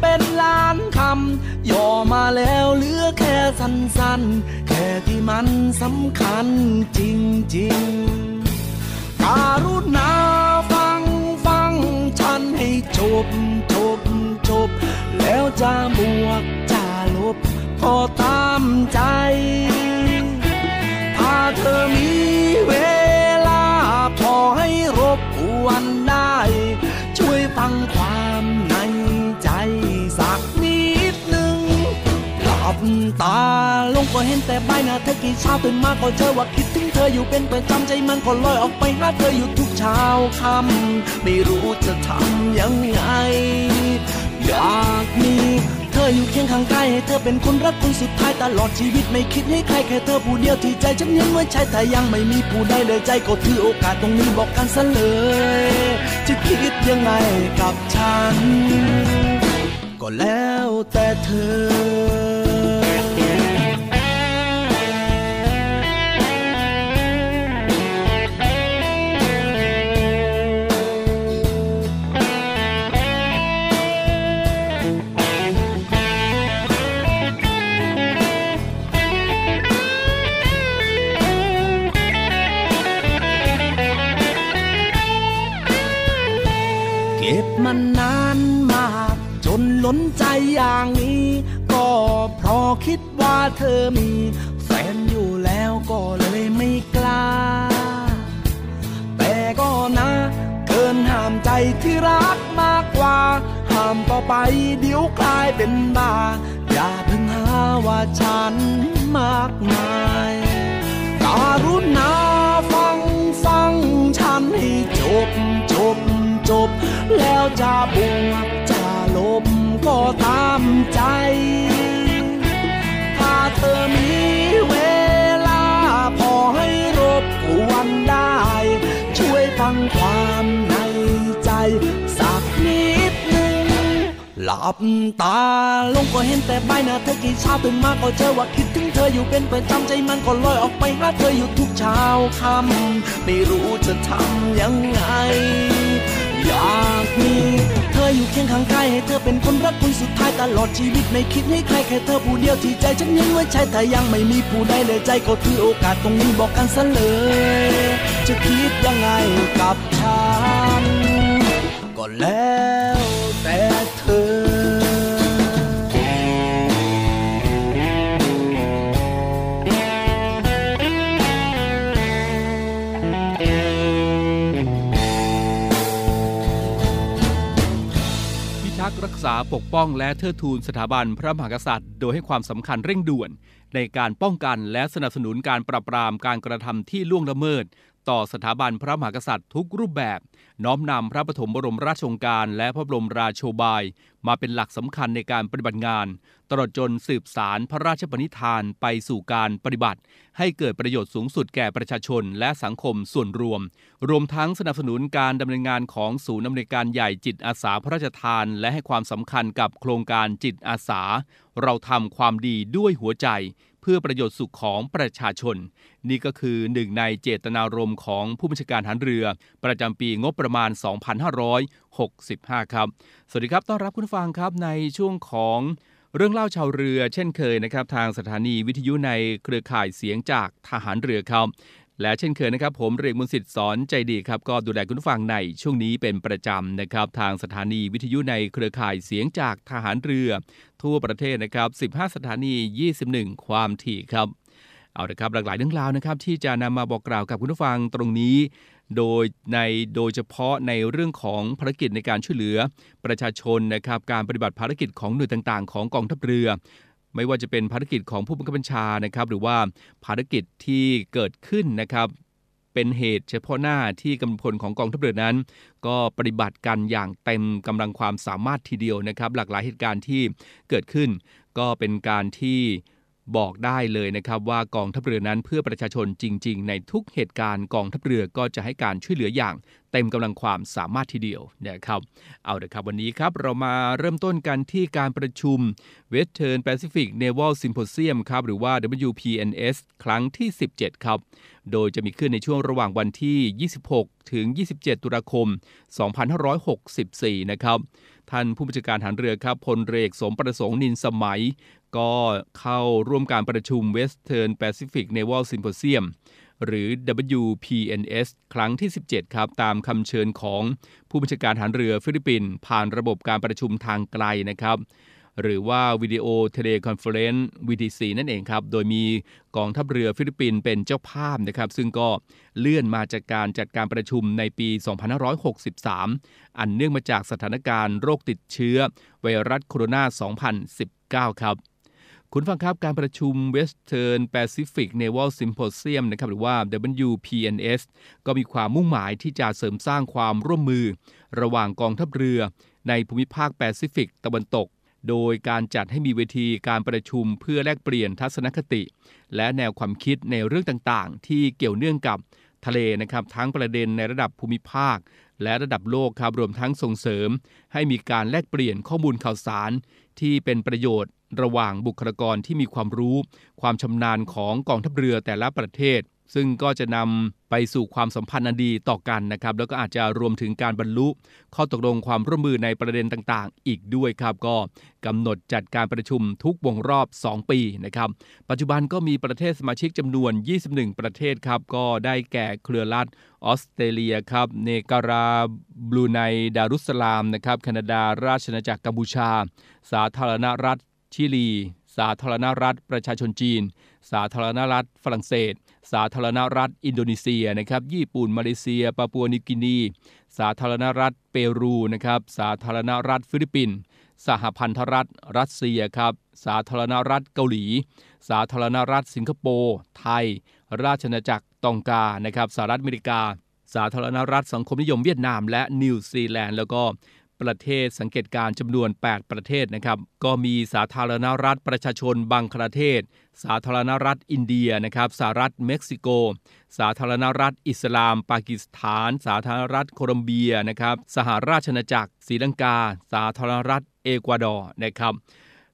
เป็นล้านคำย่อมาแล้วเหลือแค่สั้นๆ แค่ที่มันสำคัญจริงๆ การุณาฟังฟังฉันให้จบจบจบ แล้วจะบวกจะลบ ก็ตามใจ ก็เห็นแต่ใบหน้าเธอกี่เช้าตื่นมาก็เจอว่าคิดถึงเธออยู่เป็นประจำใจมันก็ลอยออกไปหาเธออยู่ทุกเช้าค่ำไม่รู้จะทำยังไง อยากมีเธออยู่เคียงข้างกายให้เธอเป็นคนรักคนสุดท้ายตลอดชีวิตไม่คิดให้ใครแค่เธอผู้เดียวที่ใจฉันยังไว้ใช่แต่ยังไม่มีผู้ใดเลยใจก็ถือโอกาสตรงนี้บอกกันซะเลย จะคิดยังไงกับฉัน ก็แล้วแต่เธอ จนล้นใจอย่างนี้ ก็เพราะคิดว่าเธอมี แฟนอยู่แล้วก็เลยไม่กล้า แต่ก็นะ เกินห้ามใจที่รักมากกว่า ห้ามต่อไปเดี๋ยวกลายเป็นบ้า อย่าเพิ่งหาว่าฉันมากมายการุณาฟังฟังฉันให้จบจบจบ แล้วจะบวกจะลบ ก็ตามใจ ถ้าเธอมีเวลา พอให้รบกวนได้ ช่วยฟังความในใจ สักนิดหนึ่ง หลับตาลงก็เห็นแต่ใบหน้าเธอกี่เช้าตื่นมาก็เจอว่าคิดถึงเธออยู่เป็นประจำใจมันก็ลอยออกไปหาเธออยู่ทุกเช้าค่ำไม่รู้จะทำยังไง อยากมี ธออยู่เคียงข้างกายให้เธอเป็นคนรักคนสุดท้ายตลอดชีวิตไม่คิดให้ใครแค่เธอผู้เดียวที่ใจฉันยังไว้ใช้แต่ยังไม่มีผู้ใดเลยใจก็ถือโอกาสตรงนี้บอกกันซะเลย จะคิดยังไงกับฉันก็แล้ว ษ์รักษาปกป้องและเทิดทูนสถาบันพระมหากษัตริย์ โดยให้ความสำคัญเร่งด่วน ในการป้องกันและสนับสนุนการปราบปรามการกระทำที่ล่วงละเมิด ต่อสถาบันพระมหากษัตริย์ทุกรูปแบบ น้อมนำพระปฐมบรมราชโองการ และพระบรมราโชบาย มาเป็นหลักสำคัญในการปฏิบัติงาน ตลอดจนสืบสารพระราชปณิธานไปสู่การปฏิบัติ ให้เกิดประโยชน์สูงสุดแก่ประชาชนและสังคมส่วนรวม รวมทั้งสนับสนุนการดำเนินงานของศูนย์อำนวยการใหญ่จิตอาสาพระราชทาน และให้ความสำคัญกับโครงการจิตอาสา เราทำความดีด้วยหัวใจ พื่อประโยชน์สุขของประชาชน นี่ก็คือหนึ่งในเจตนารมณ์ของผู้บัญชาการทหารเรือ ประจำปีงบประมาณ 2565 ครับ สวัสดีครับ ต้อนรับคุณฟังครับในช่วงของเรื่องเล่าชาวเรือเช่นเคยนะครับ ทางสถานีวิทยุในเครือข่ายเสียงจากทหารเรือครับ และเช่นเคยนะครับ ผมเรียกมนสิทธิ์สอนใจดีครับ ก็ดูแลคุณผู้ฟังในช่วงนี้เป็นประจำนะครับ ทางสถานีวิทยุในเครือข่ายเสียงจากทหารเรือ ทั่วประเทศนะครับ 15 สถานี 21 ความถี่ครับ เอาละครับหลากหลายเรื่องราวนะครับ ที่จะนำมาบอกกล่าวกับคุณผู้ฟังตรงนี้ โดยในโดยเฉพาะในเรื่องของภารกิจในการช่วยเหลือ ประชาชนนะครับการปฏิบัติภารกิจของหน่วยต่างๆ ของกองทัพเรือ ไม่ว่าจะเป็นภารกิจของผู้บังคับบัญชานะครับ หรือว่าภารกิจที่เกิดขึ้นนะครับเป็นเหตุเฉพาะหน้าที่กำลังพลของกองทัพเรือนั้น ก็ปฏิบัติกันอย่างเต็มกำลังความสามารถทีเดียวนะครับ หลากหลายเหตุการณ์ที่เกิดขึ้น ก็เป็นการที่ บอกได้เลยนะครับว่ากองทัพเรือนั้นเพื่อประชาชนจริง ๆ ในทุกเหตุการณ์กองทัพเรือก็จะให้การช่วยเหลืออย่างเต็มกำลังความสามารถทีเดียวนะครับเอาละครับวันนี้ครับเรามาเริ่มต้นกันที่การประชุม Western Pacific Naval Symposium ครับหรือว่า WPNS ครั้งที่ 17 ครับ โดยจะมีขึ้นในช่วงระหว่างวันที่ 26 ถึง 27 ตุลาคม 2564 นะครับ ท่านผู้บัญชาการทหารเรือครับพลเรือสมประสงค์นิลสมัย ก็เข้าร่วมการประชุม Western Pacific Naval Symposium หรือ WPNS ครั้งที่ 17 ครับ ตามคำเชิญของผู้บัญชาการทหารเรือฟิลิปปินส์ผ่านระบบการประชุมทางไกลนะครับ หรือว่า video teleconference VTC นั่นเองครับ โดยมีกองทัพเรือฟิลิปปินส์เป็นเจ้าภาพนะครับ ซึ่งก็เลื่อนมาจากการจัดการประชุมในปี 2563 อันเนื่องมาจากสถานการณ์โรคติดเชื้อไวรัสโคโรนา 2019 ครับคุณฟังครับการประชุม Western Pacific Naval Symposium นะครับหรือว่า WPNS ก็มีความมุ่งหมายที่จะเสริมสร้างความร่วมมือ ระหว่างกองทัพเรือในภูมิภาคแปซิฟิกตะวันตก โดยการจัดให้มีเวทีการประชุมเพื่อแลกเปลี่ยนทัศนคติ และแนวความคิดในเรื่องต่างๆ ที่เกี่ยวเนื่องกับทะเลนะครับทั้งประเด็นในระดับภูมิภาค และระดับโลกครับรวมทั้งส่งเสริม ให้มีการแลกเปลี่ยนข้อมูลข่าวสาร ที่เป็นประโยชน์ ระหว่างบุคลากรที่มีความรู้ ความชำนาญของกองทัพเรือแต่ละประเทศ ซึ่งก็จะนำไปสู่ความสัมพันธ์อันดีต่อกันนะครับ แล้วก็อาจจะรวมถึงการบรรลุ ข้อตกลงความร่วมมือในประเด็นต่างๆ อีกด้วยครับ ก็กำหนดจัดการประชุมทุกวงรอบ 2 ปีนะครับ ปัจจุบันก็มีประเทศสมาชิกจำนวน 21 ประเทศครับ ก็ได้แก่เครือรัฐออสเตรเลียครับ เนการาบลูไนดารุสลามนะครับ แคนาดา ราชอาณาจักรกัมพูชา สาธารณรัฐชิลี สาธารณรัฐประชาชนจีน สาธารณรัฐฝรั่งเศส สาธารณรัฐอินโดนีเซียนะครับ ญี่ปุ่น มาเลเซีย ปาปัวนิวกินี สาธารณรัฐเปรูนะครับ สาธารณรัฐฟิลิปปินส์ สหพันธรัฐรัสเซียครับ สาธารณรัฐเกาหลี สาธารณรัฐสิงคโปร์ ไทย ราชอาณาจักรตองกา นะครับ สหรัฐอเมริกา สาธารณรัฐสังคมนิยมเวียดนาม และนิวซีแลนด์ แล้วก็ ประเทศสังเกตการณ์จำนวน 8 ประเทศนะครับ ก็มีสาธารณรัฐประชาชนบังคลาเทศ สาธารณรัฐอินเดียนะครับสหรัฐเม็กซิโก สาธารณรัฐอิสลาม ปากีสถาน สาธารณรัฐโคลอมเบียนะครับสหราชอาณาจักรศรีลังกา สาธารณรัฐเอกวาดอร์นะครับ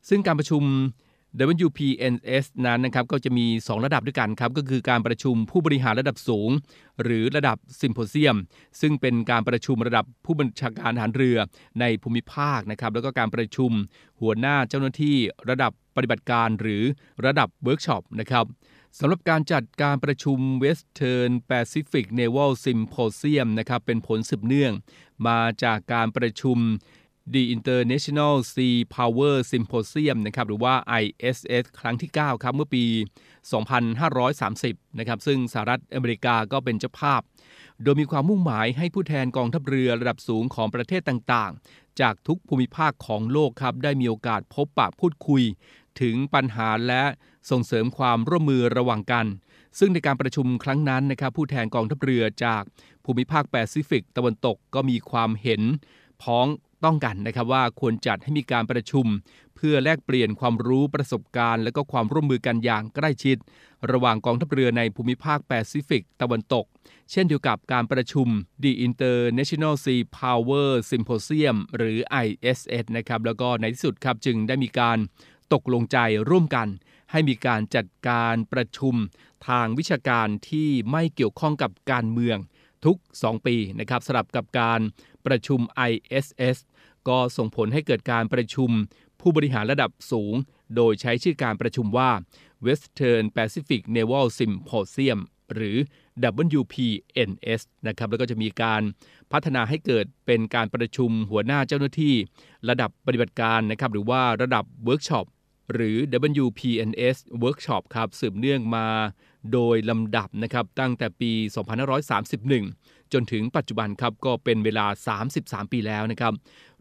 ซึ่งการประชุม WPNS นั้นนะครับก็จะมี 2 ระดับด้วยกันครับก็คือการประชุมผู้บริหารระดับสูง หรือระดับซิมโพเซียม ซึ่งเป็นการประชุมระดับผู้บัญชาการทหารเรือในภูมิภาคนะครับแล้วก็การประชุมหัวหน้าเจ้าหน้าที่ระดับปฏิบัติการหรือระดับเวิร์กช็อปนะครับสำหรับการจัดการประชุม Western Pacific Naval Symposium นะครับเป็นผลสืบเนื่อง มาจากการประชุม The International Sea Power Symposium นะครับหรือว่า ISS ครั้งที่ 9 ครับเมื่อปี 2530 นะครับซึ่งสหรัฐอเมริกาก็เป็นเจ้าภาพ โดยมีความมุ่งหมายให้ผู้แทนกองทัพเรือระดับสูงของประเทศต่างๆ จากทุกภูมิภาคของโลกครับได้มีโอกาสพบปะพูดคุย ถึงปัญหาและส่งเสริมความร่วมมือระหว่างกัน ซึ่งในการประชุมครั้งนั้นนะครับผู้แทนกองทัพเรือจากภูมิภาคแปซิฟิกตะวันตกก็มีความเห็นพ้อง ต้องกันนะครับว่าควรจัดให้มีการประชุม เพื่อแลกเปลี่ยนความรู้ประสบการณ์ และก็ความร่วมมือกันอย่างใกล้ชิด ระหว่างกองทัพเรือในภูมิภาคแปซิฟิกตะวันตก เช่นเดียวกับการประชุม The International Sea Power Symposium หรือ ISS นะครับแล้วก็ในที่สุดครับจึงได้มีการตกลงใจร่วมกัน ให้มีการจัดการประชุมทางวิชาการที่ไม่เกี่ยวข้องกับการเมืองทุก 2 ปีนะครับสลับกับการประชุม ISS ก็ส่งผลให้เกิดการประชุมผู้บริหารระดับสูง โดยใช้ชื่อการประชุมว่า Western Pacific Naval Symposium หรือ WPNS นะครับแล้วก็จะมีการพัฒนาให้เกิดเป็นการประชุมหัวหน้าเจ้าหน้าที่ ระดับปฏิบัติการนะครับหรือว่าระดับเวิร์กช็อปหรือ WPNS Workshop ครับสืบเนื่องมาโดยลำดับนะครับตั้งแต่ปี 2531 จนถึงปัจจุบันครับก็เป็นเวลา 33 ปีแล้วนะครับ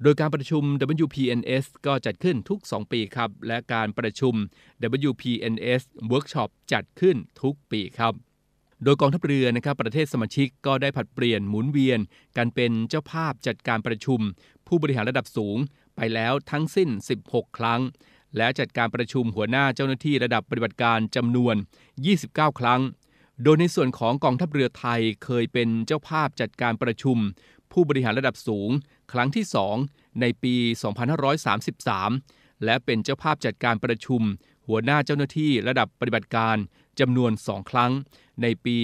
โดยการประชุม WPNS ก็จัดขึ้นทุก 2 ปีครับ และการประชุม WPNS Workshop จัดขึ้นทุกปีครับโดยกองทัพเรือนะครับประเทศสมาชิกก็ได้ผัดเปลี่ยนหมุนเวียน การเป็นเจ้าภาพจัดการประชุม ผู้บริหารระดับสูงไปแล้วทั้งสิ้น 16 ครั้ง และจัดการประชุมหัวหน้าเจ้าหน้าที่ระดับปฏิบัติการจำนวน 29 ครั้ง โดยในส่วนของกองทัพเรือไทยเคยเป็นเจ้าภาพจัดการประชุม ผู้บริหารระดับสูง ครั้งที่ 2 ในปี 2533 และเป็นเจ้าภาพจัดการประชุม หัวหน้าเจ้าหน้าที่ระดับปฏิบัติการจำนวน 2 ครั้ง ในปี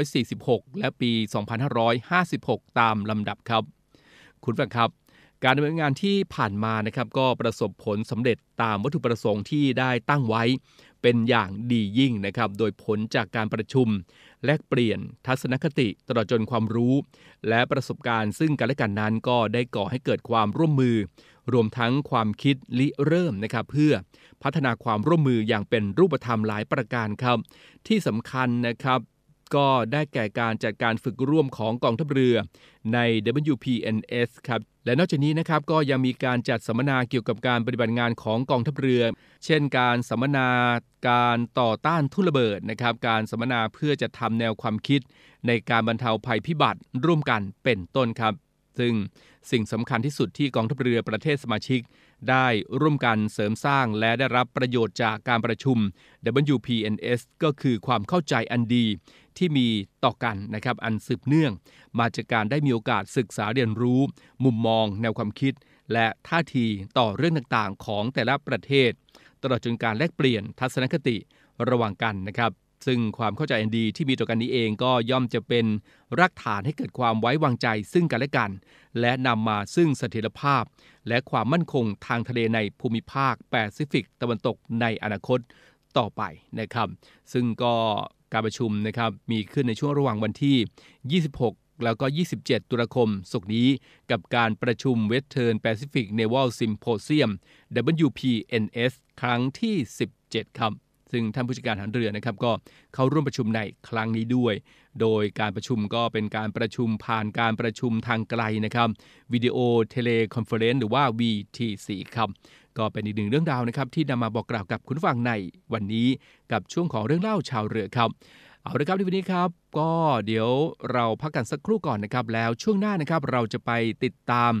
2546 และปี 2556 ตามลำดับครับ คุณฟังครับ การดำเนินงานที่ผ่านมานะครับก็ประสบผลสำเร็จตามวัตถุประสงค์ที่ได้ตั้งไว้ เป็นอย่างดียิ่งนะครับ โดยผลจากการประชุม แลกเปลี่ยนทัศนคติตลอดจนความรู้ และประสบการณ์ซึ่งกันและกันนั้นก็ได้ก่อให้เกิดความร่วมมือ รวมทั้งความคิดลิเริ่มนะครับเพื่อพัฒนาความร่วมมืออย่างเป็นรูปธรรมหลายประการครับ ที่สำคัญนะครับ ก็ได้แก่การจัดการฝึกร่วมของกองทัพเรือใน WPNS ครับและนอกจากนี้นะครับก็ยังมีการจัดสัมมนาเกี่ยวกับการปฏิบัติงานของกองทัพเรือ เช่น การสัมมนาการต่อต้านทุลระเบิดนะครับการสัมมนาเพื่อจะทำแนวความคิด ในการบรรเทาภัยพิบัติร่วมกันเป็นต้นครับ ซึ่งสิ่งสำคัญที่สุดที่กองทัพเรือประเทศสมาชิก ได้ร่วมกันเสริมสร้างและได้รับประโยชน์จากการประชุม WPNS ก็คือความเข้าใจอันดีที่มีต่อกันนะครับอันสืบเนื่อง มาจากการได้มีโอกาสศึกษาเรียนรู้ มุมมอง แนวความคิด และท่าทีต่อเรื่องต่างๆ ของแต่ละประเทศ ตลอดจนการแลกเปลี่ยนทัศนคติระหว่างกันนะครับ ซึ่งความเข้าใจอันดีที่มีต่อกันนี้เองก็ย่อมจะเป็นรากฐานให้เกิดความไว้วางใจซึ่งกันและกัน และนำมาซึ่งเสถียรภาพ และความมั่นคงทางทะเลในภูมิภาคแปซิฟิกตะวันตกในอนาคตต่อไปนะครับ ซึ่งก็การประชุมนะครับมีขึ้นในช่วงระหว่างวันที่ 26แล้วก็ 27 ตุลาคมศกนี้กับการประชุม Western Pacific Naval Symposium WPNS ครั้งที่ 17 ครับ ซึ่งท่านผู้บัญชาการทหารเรือนะครับก็เข้าร่วมประชุมในครั้งนี้ด้วย โดยการประชุมก็เป็นการประชุมผ่านการประชุมทางไกลนะครับ video teleconference หรือว่า VTC ครับก็เป็นอีกหนึ่งเรื่องราวนะครับที่นำมาบอกกล่าวกับคุณฟังในวันนี้กับช่วงของเรื่องเล่าชาวเรือครับเอาละครับในวันนี้ครับ ก็เดี๋ยวเราพักกันสักครู่ก่อนนะครับ แล้วช่วงหน้านะครับเราจะไปติดตาม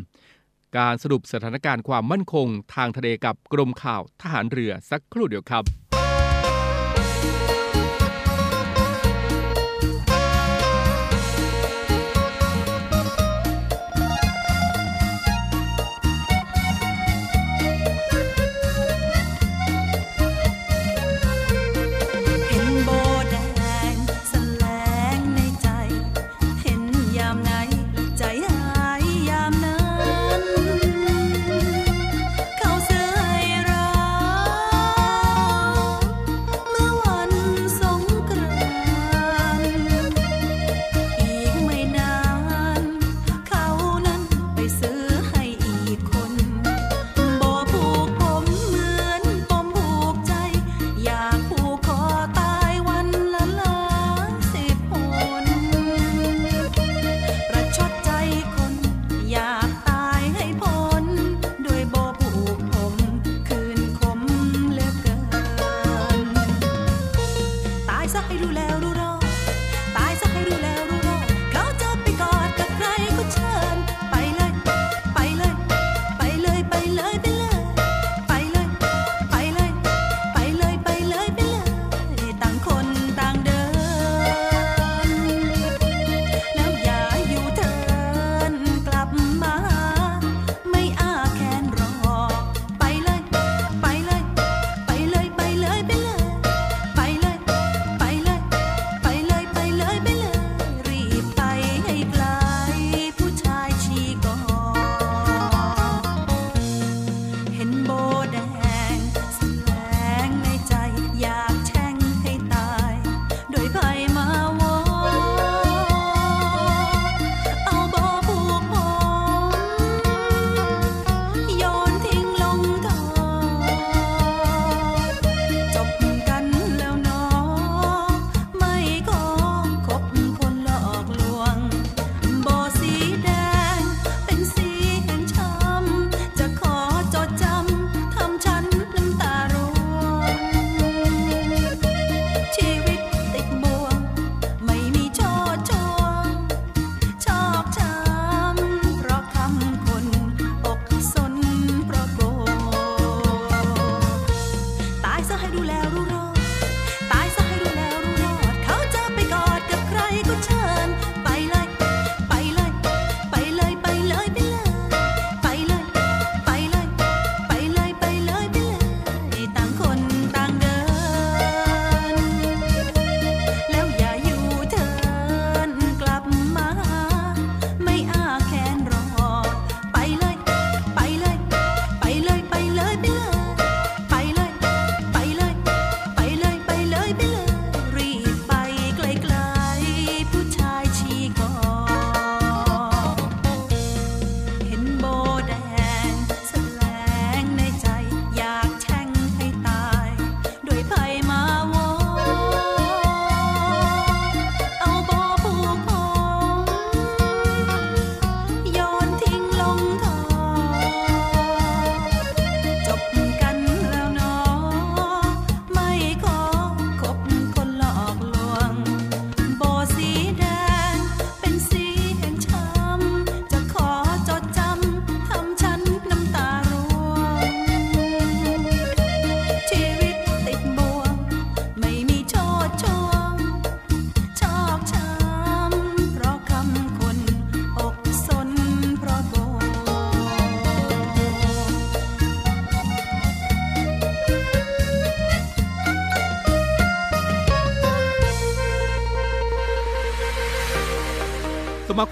การสรุปสถานการณ์ความมั่นคงทางทะเลกับกรมข่าวทหารเรือสักครู่เดียวครับ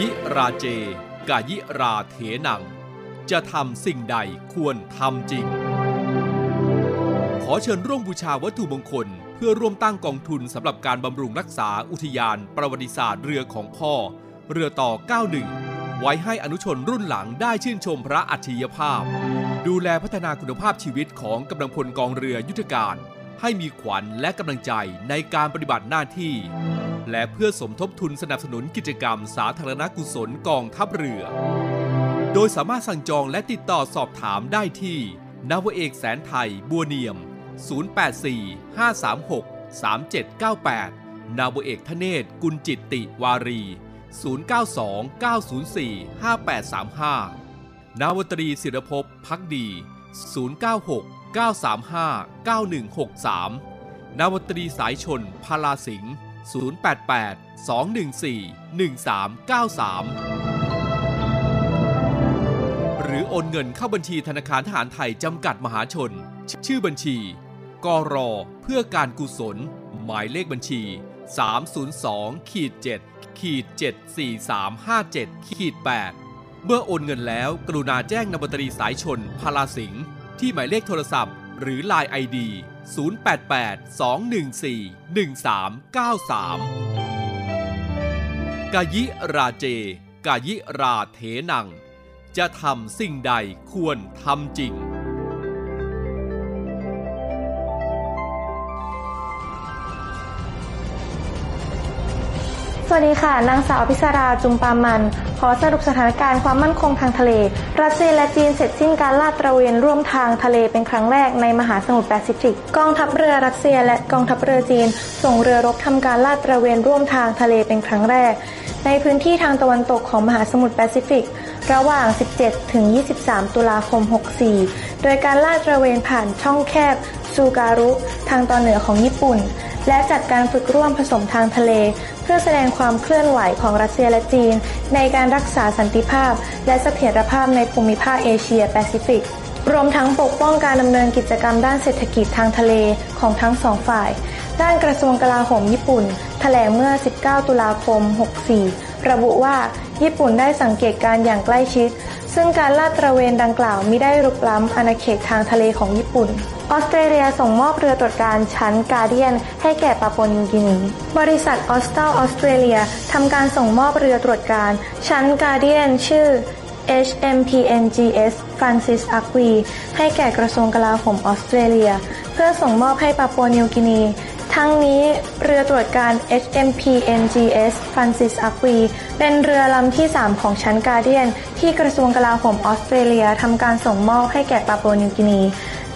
ยิราเจ กายิราเถนัง จะทำสิ่งใดควรทำจริง ขอเชิญร่วมบูชาวัตถุมงคล เพื่อร่วมตั้งกองทุนสำหรับการบำรุงรักษาอุทยานประวัติศาสตร์เรือของพ่อ เรือต่อ 91 ไว้ให้อนุชนรุ่นหลังได้ชื่นชมพระอัจฉริยภาพ ดูแลพัฒนาคุณภาพชีวิตของกำลังพลกองเรือยุทธการ ให้มีขวัญและกำลังใจในการปฏิบัติหน้าที่ และเพื่อสมทบทุนสนับสนุนกิจกรรมสาธารณกุศลกองทัพเรือ โดยสามารถสั่งจองและติดต่อสอบถามได้ที่ นาวเอกแสนไทย บัวเนียม 084 536 3798 นาวเอกทเนศ กุลจิตติวารี 092 904 5835 นาวตรีศิรภพพักดี 096 935 9163 นาวตรีสายชนพาลาสิงห์ 088 214 1393 หรือโอนเงินเข้าบัญชีธนาคารทหารไทยจำกัดมหาชน ชื่อบัญชี กรอเพื่อการกุศล หมายเลขบัญชี 302ขีด7ขีด74357ขีด8เมื่อโอนเงินแล้วกรุณาแจ้งนบตรีสายชนพาลาสิงห์ที่หมายเลขโทรศัพท์ หรือ Line ID 088 088-214-1393 กายิราเจ กายิราเถนัง จะทำสิ่งใดควรทำจริง วัสดีค่ะ นางสาวพิศราจุมปามัน ขอสรุปสถานการณ์ความมั่นคงทางทะเล รัสเซียและจีนเสร็จสิ้นการลาดตระเวนร่วมทางทะเลเป็นครั้งแรกในมหาสมุทรแปซิฟิก กองทัพเรือรัสเซียและกองทัพเรือจีน ส่งเรือรบทำการลาดตระเวนร่วมทางทะเลเป็นครั้งแรก ในพื้นที่ทางตะวันตกของมหาสมุทรแปซิฟิก ระหว่าง 17 ถึง 23 ตุลาคม 64 โดยการลาดตระเวนผ่านช่องแคบสึการุทางตอนเหนือของญี่ปุ่น และจัดการฝึกร่วมผสมทางทะเล เพื่อแสดงความเคลื่อนไหวของรัสเซียและจีน ในการรักษาสันติภาพ และเสถียรภาพในภูมิภาคเอเชียแปซิฟิกรวมทั้งปกป้องการดำเนินกิจกรรมด้านเศรษฐกิจทางทะเลของทั้งสองฝ่าย ด้านกระทรวงกลาโหมญี่ปุ่น แถลงเมื่อ 19 ตุลาคม 64 ระบุว่าญี่ปุ่นได้สังเกตการณ์อย่างใกล้ชิด ซึ่งการลาดตระเวนดังกล่าวมิได้รุกล้ำอาณาเขตทางทะเลของญี่ปุ่น ออสเตรเลียส่งมอบเรือตรวจการชั้นกาเดียน ให้แก่ปาปัวนิวกินีบริษัทออสตัลออสเตรเลียทำการส่งมอบเรือตรวจการ ชั้นกาเดียน ชื่อ HMPNGS Francis a q u i ให้แก่กระทรวงกลาโหมออสเตรเลีย เพื่อส่งมอบให้ปาปัวนิวกินี ทั้งนี้เรือตรวจการ HMP NGS Francis a q u i เป็นเรือลำที่ 3 ของชั้นกาเดียน ที่กระทรวงกลาโหมออสเตรเลียทำการส่งมอบให้แก่ปาปัวนิวกินี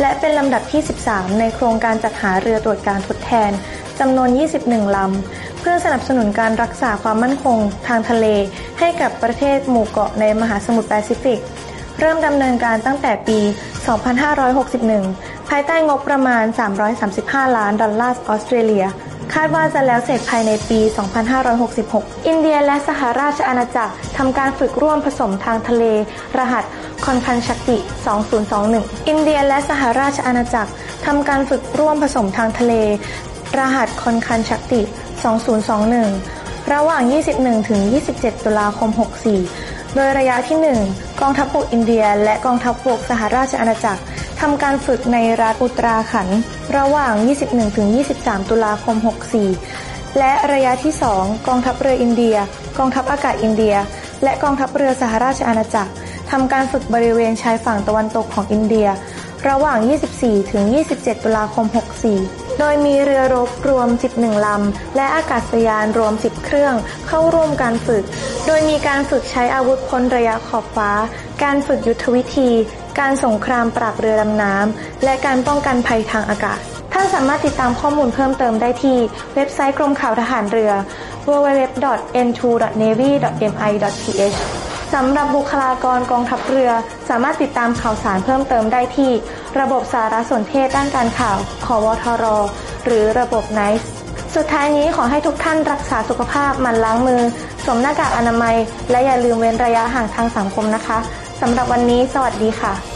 และเป็นลำดับที่ 13 ในโครงการจัดหาเรือตรวจการทดแทนจำนวน 21 ลำ เพื่อสนับสนุนการรักษาความมั่นคงทางทะเล ให้กับประเทศหมู่เกาะในมหาสมุทรแปซิฟิก เริ่มดำเนินการตั้งแต่ปี 2561 ภายใต้งบประมาณ 335 ล้านดอลลาร์ออสเตรเลีย คาดว่าจะแล้วเสร็จภายในปี 2566 อินเดียและสหราชอาณาจักรทำการฝึกร่วมผสมทางทะเล รหัสคอนคันชักติ2021 อินเดียและสหราชอาณาจักรทำการฝึกร่วมผสมทางทะเล รหัสคอนคันชักติ2021 ระหว่าง 21 ถึง 27 ตุลาคม 64 โดยระยะที่ 1 กองทัพบกอินเดีย และกองทัพบกสหราชอาณาจักรทำการฝึกในรัฐอุตราขันระหว่าง 21-23 ตุลาคม 64 และระยะที่ 2 กองทัพเรืออินเดีย กองทัพอากาศอินเดีย และกองทัพเรือสหราชอาณาจักรทำการฝึกบริเวณชายฝั่งตะวันตกของอินเดีย ระหว่าง 24 ถึง 27 ตุลาคม 64 โดยมีเรือรบรวม 11 ลำ และอากาศยานรวม 10 เครื่องเข้าร่วมการฝึก โดยมีการฝึกใช้อาวุธพ้นระยะขอบฟ้า การฝึกยุทธวิธี การสงครามปราบเรือดำน้ำ และการป้องกันภัยทางอากาศ ท่านสามารถติดตามข้อมูลเพิ่มเติมได้ที่เว็บไซต์กรมข่าวทหารเรือ www.n2.navy.mi.th สำหรับบุคลากรกองทัพเรือ สามารถติดตามข่าวสารเพิ่มเติมได้ที่ ระบบสารสนเทศด้านการข่าวคอวทร หรือระบบไนซ์สุดท้ายนี้ขอให้ทุกท่านรักษาสุขภาพมันล้างมือ สวมหน้ากากอนามัย และอย่าลืมเว้นระยะห่างทางสังคมนะคะสำหรับวันนี้ สวัสดีค่ะ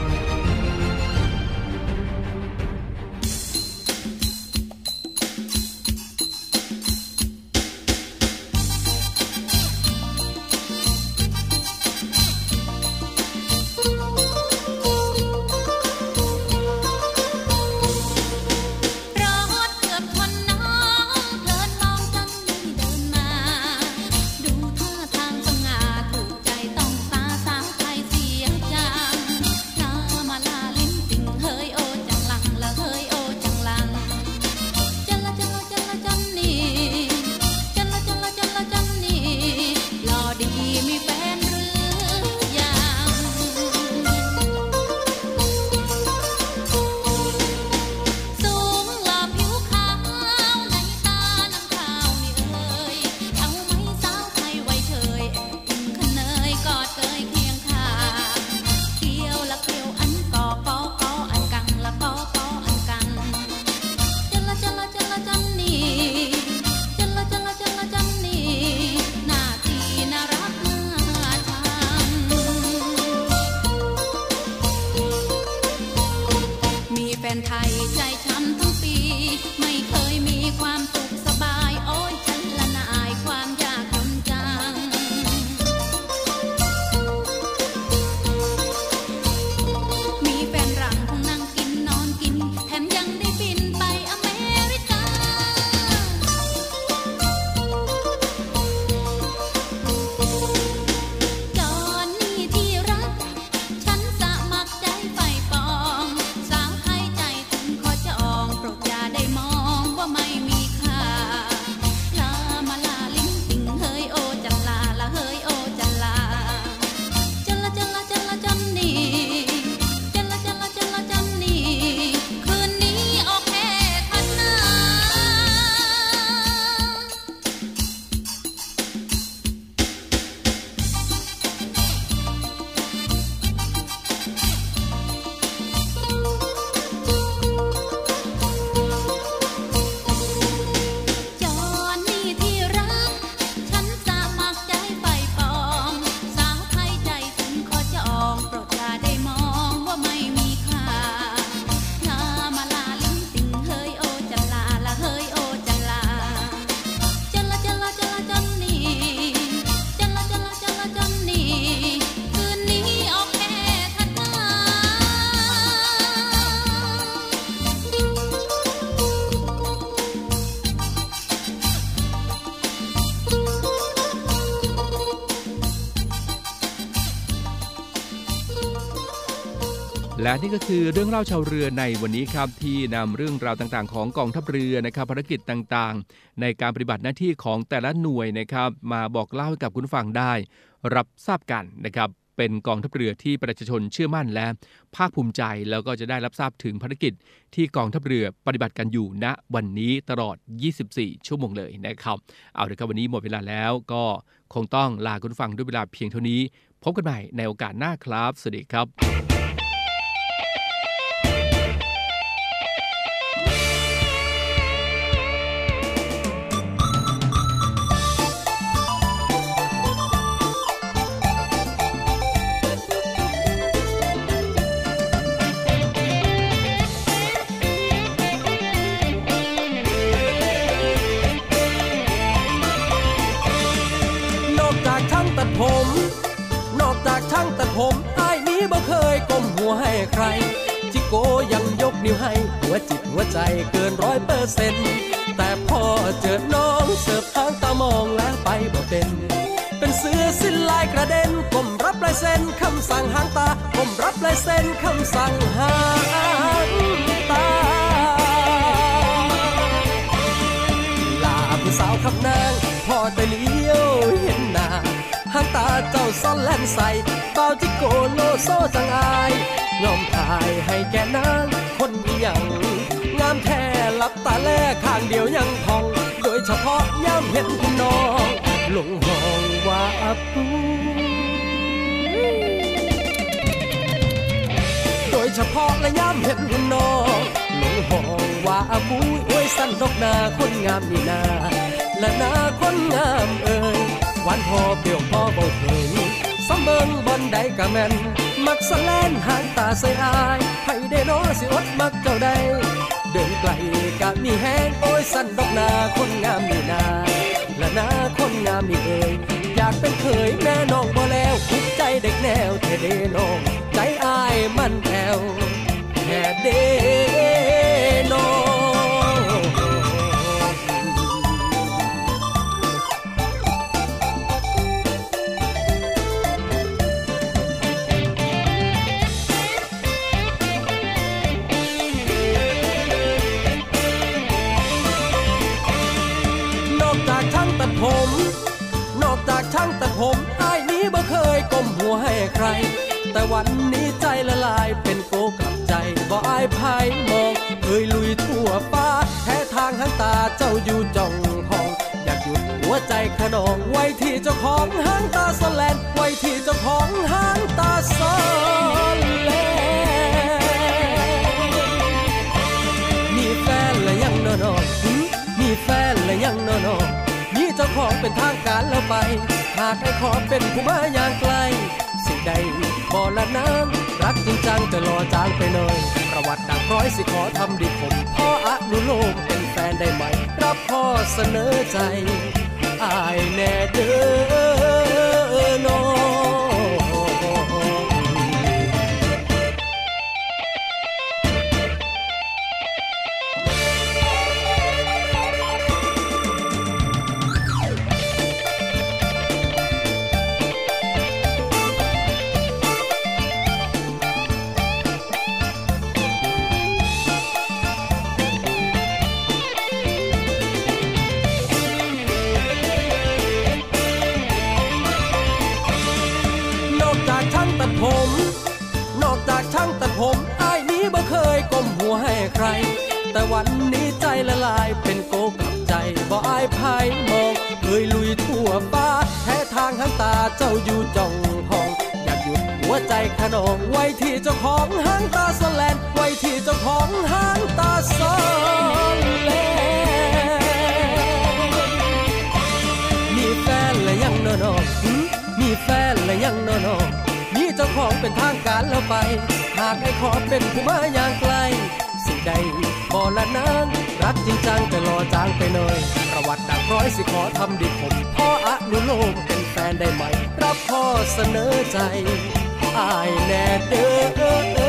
4584 และนี่ก็คือเรื่องเล่าชาวเรือในวันนี้ครับที่นำเรื่องราวต่างๆ ของกองทัพเรือนะครับภารกิจต่างๆ ในการปฏิบัติหน้าที่ของแต่ละหน่วยนะครับ มาบอกเล่าให้กับคุณฟังได้ รับทราบกันนะครับเป็นกองทัพเรือที่ประชาชนเชื่อมั่นและภาคภูมิใจแล้วก็จะได้รับทราบถึงภารกิจที่กองทัพเรือปฏิบัติกันอยู่ณวันนี้ตลอด 24 ชั่วโมงเลยนะครับ เอาละครับวันนี้หมดเวลาแล้วก็คงต้องลาคุณฟังด้วยเวลาเพียงเท่านี้ พบกันใหม่ในโอกาสหน้าครับ สวัสดีครับ บ่เคยก้มหัวให้ใคร จิโกยังยกนิ้วให้ หัวจิตหัวใจเกินร้อยเปอร์เซ็นต์แต่พอเจอน้องเสิร์ฟทางตามองแล้วไปบ่เป็น เป็นเสือสิ้นลายกระเด็นก้มรับลายเส้นคำสั่งหางตาก้มรับลายเส้นคำสั่งหางตาลาผู้สาวขับนางพอแต่เหางตาเจ้าซ่อนแล่นใส่เบาจิโกโลโซจังอายยอมทายให้แกนางคนเดียวงามแท้หลับตาแลข้างเดียวยังพอง โดยเฉพาะย่ำเห็นคุณน้องลงห้องว่าอับปูโดยเฉพาะและย้ำเห็นหุ่นน้องหลงห้องว่าอาบุยอวยสั้นดอกนาคนงามนี่นาและนาคนงามเอ่ย หวานพอเปรี้ยวพอเบาเผยสำเบิงบนใดกะแม่น มักสะแลนหางตาใส่อายให้ได้น้อสิอดมักเจ้าใดเดินไกลกะมีแห้งโอ้ยสั้นดอกนาคนงามนี่นาและนาคนงามนี่เอ่ยอยากเป็นเคยแม่น้องบ่แล้วทุกใจเด็กแนวเทเดน้องใจอายมันแผ่วแค่เด แต่วันนี้ใจละลายเป็นโกกลับใจบ่อายภายมองเคยลุยทั่วฟ้าแท้ทางหางตาเจ้าอยู่จ้องห้อง อยากหยุดหัวใจขนองไว้ที่เจ้าของหางตาสแลนไว้ที่เจ้าของหางตาสแลนมีแฟนและยังนอนอนมีแฟนและยังนอนอนมีเจ้าของเป็นทางการแล้วไป หากไอ้ขอเป็นผู้มาอย่างไกลสิใด บอละน้ำรักจริงจังแต่รอจางไปเน่อยประวัติดังร้อยสิขอทำดีผมพ่ออนุโลมเป็นแฟนได้ไหม รับพ่อเสนอใจอายแน่เด้อน้อง ร แต่วันนี้ใจละลายเป็นโกกับใจบ่อายภายมอง เคยลุยทั่วฟ้าแท้ทางหางตาเจ้าอยู่จ้องห้อง อยากหยุดหัวใจขนองไว้ที่เจ้าของหางตาสแลนไว้ที่เจ้าของหางตาสแลนมีแฟนและยังนอนอนมีแฟนและยังนอนอนมีเจ้าของเป็นทางการแล้วไป หากไอ้ขอเป็นผู้มาอย่างไกล ใดบ่ละนางรักจริงจังแต่รอจางไปเนยประวัติดักร้อยสิขอทำดีผมพ่ออนุโลมเป็นแฟนได้ไหม รับพ่อเสนอใจอายแน่เด้อ